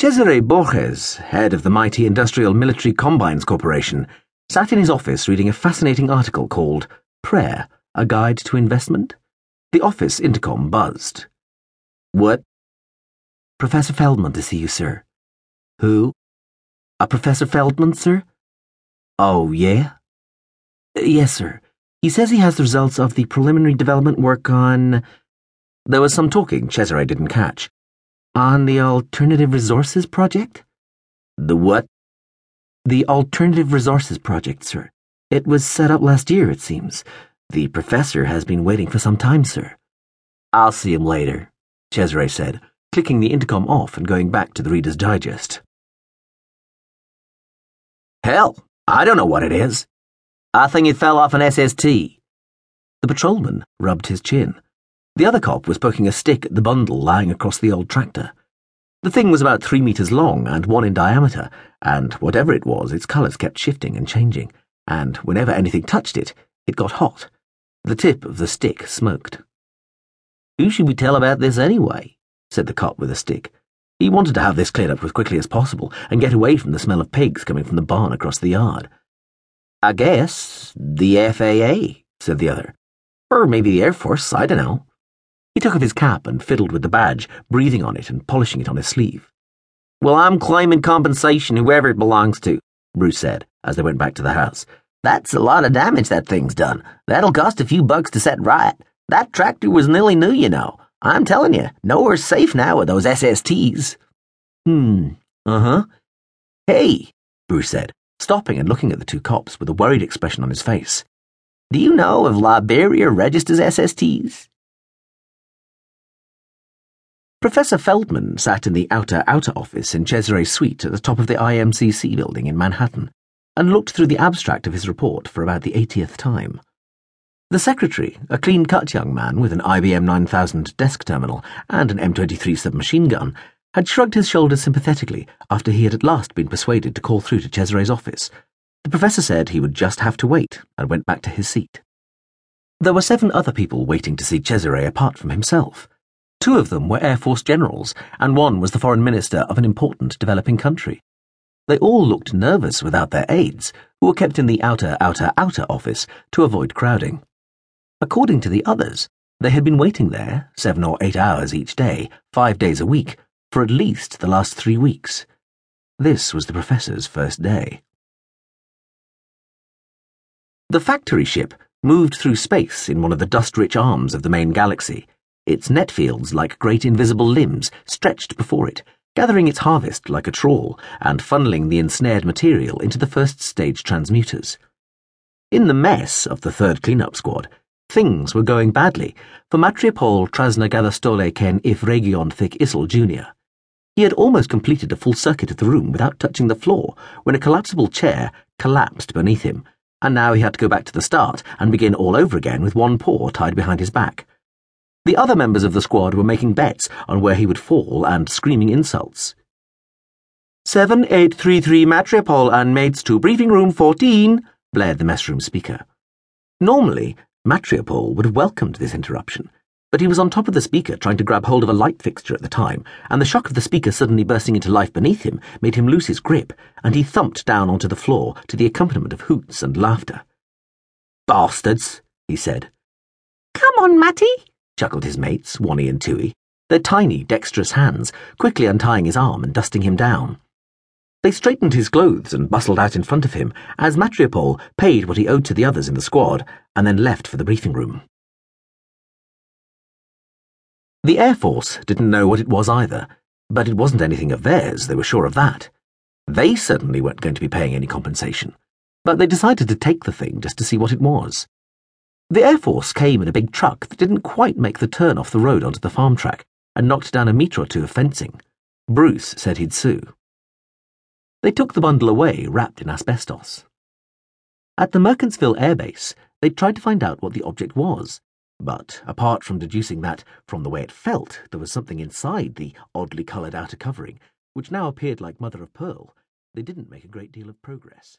Cesare Borges, head of the mighty Industrial Military Combines Corporation, sat in his office reading a fascinating article called Prayer, A Guide to Investment. The office intercom buzzed. What? Professor Feldman to see you, sir. Who? A Professor Feldman, sir? Oh, yeah? Yes, sir. He says he has the results of the preliminary development work on. There was some talking Cesare didn't catch. On the Alternative Resources Project? The what? The Alternative Resources Project, sir. It was set up last year, it seems. The professor has been waiting for some time, sir. I'll see him later, Cesare said, clicking the intercom off and going back to the Reader's Digest. Hell, I don't know what it is. I think it fell off an SST. The patrolman rubbed his chin. The other cop was poking a stick at the bundle lying across the old tractor. The thing was about three metres long and one in diameter, and whatever it was, its colours kept shifting and changing, and whenever anything touched it, it got hot. The tip of the stick smoked. Who should we tell about this anyway? said the cop with a stick. He wanted to have this cleared up as quickly as possible and get away from the smell of pigs coming from the barn across the yard. I guess the FAA, said the other. Or maybe the Air Force, I don't know. He took off his cap and fiddled with the badge, breathing on it and polishing it on his sleeve. Well, I'm claiming compensation, whoever it belongs to, Bruce said, as they went back to the house. That's a lot of damage that thing's done. That'll cost a few bucks to set right. That tractor was nearly new, you know. I'm telling you, nowhere's safe now with those SSTs. Hmm, uh huh. Hey, Bruce said, stopping and looking at the two cops with a worried expression on his face. Do you know if Liberia registers SSTs? Professor Feldman sat in the outer outer office in Cesare's suite at the top of the IMCC building in Manhattan and looked through the abstract of his report for about the 80th time. The secretary, a clean cut young man with an IBM 9000 desk terminal and an M23 submachine gun, had shrugged his shoulders sympathetically after he had at last been persuaded to call through to Cesare's office. The professor said he would just have to wait and went back to his seat. There were seven other people waiting to see Cesare apart from himself. Two of them were Air Force generals, and one was the foreign minister of an important developing country. They all looked nervous without their aides, who were kept in the outer, outer, outer office to avoid crowding. According to the others, they had been waiting there, seven or eight hours each day, five days a week, for at least the last three weeks. This was the professor's first day. The factory ship moved through space in one of the dust rich arms of the main galaxy its net fields like great invisible limbs stretched before it, gathering its harvest like a trawl and funneling the ensnared material into the first stage transmuters. In the mess of the third cleanup squad, things were going badly for Matriopol Trasnagadastole Ken Ifregion Thick Issel Jr. He had almost completed a full circuit of the room without touching the floor when a collapsible chair collapsed beneath him, and now he had to go back to the start and begin all over again with one paw tied behind his back. The other members of the squad were making bets on where he would fall and screaming insults. 7833 Matriopol and mates to briefing room 14, blared the messroom speaker. Normally, Matriopol would have welcomed this interruption, but he was on top of the speaker trying to grab hold of a light fixture at the time, and the shock of the speaker suddenly bursting into life beneath him made him lose his grip, and he thumped down onto the floor to the accompaniment of hoots and laughter. Bastards, he said. Come on, Matty, chuckled his mates, Wonny and Tui, their tiny, dexterous hands quickly untying his arm and dusting him down. They straightened his clothes and bustled out in front of him as Matriopol paid what he owed to the others in the squad and then left for the briefing room. The Air Force didn't know what it was either, but it wasn't anything of theirs, they were sure of that. They certainly weren't going to be paying any compensation, but they decided to take the thing just to see what it was. The Air Force came in a big truck that didn't quite make the turn off the road onto the farm track and knocked down a metre or two of fencing. Bruce said he'd sue. They took the bundle away, wrapped in asbestos. At the Mercantsville Air Base, they tried to find out what the object was, but apart from deducing that, from the way it felt, there was something inside the oddly coloured outer covering, which now appeared like mother of pearl, they didn't make a great deal of progress.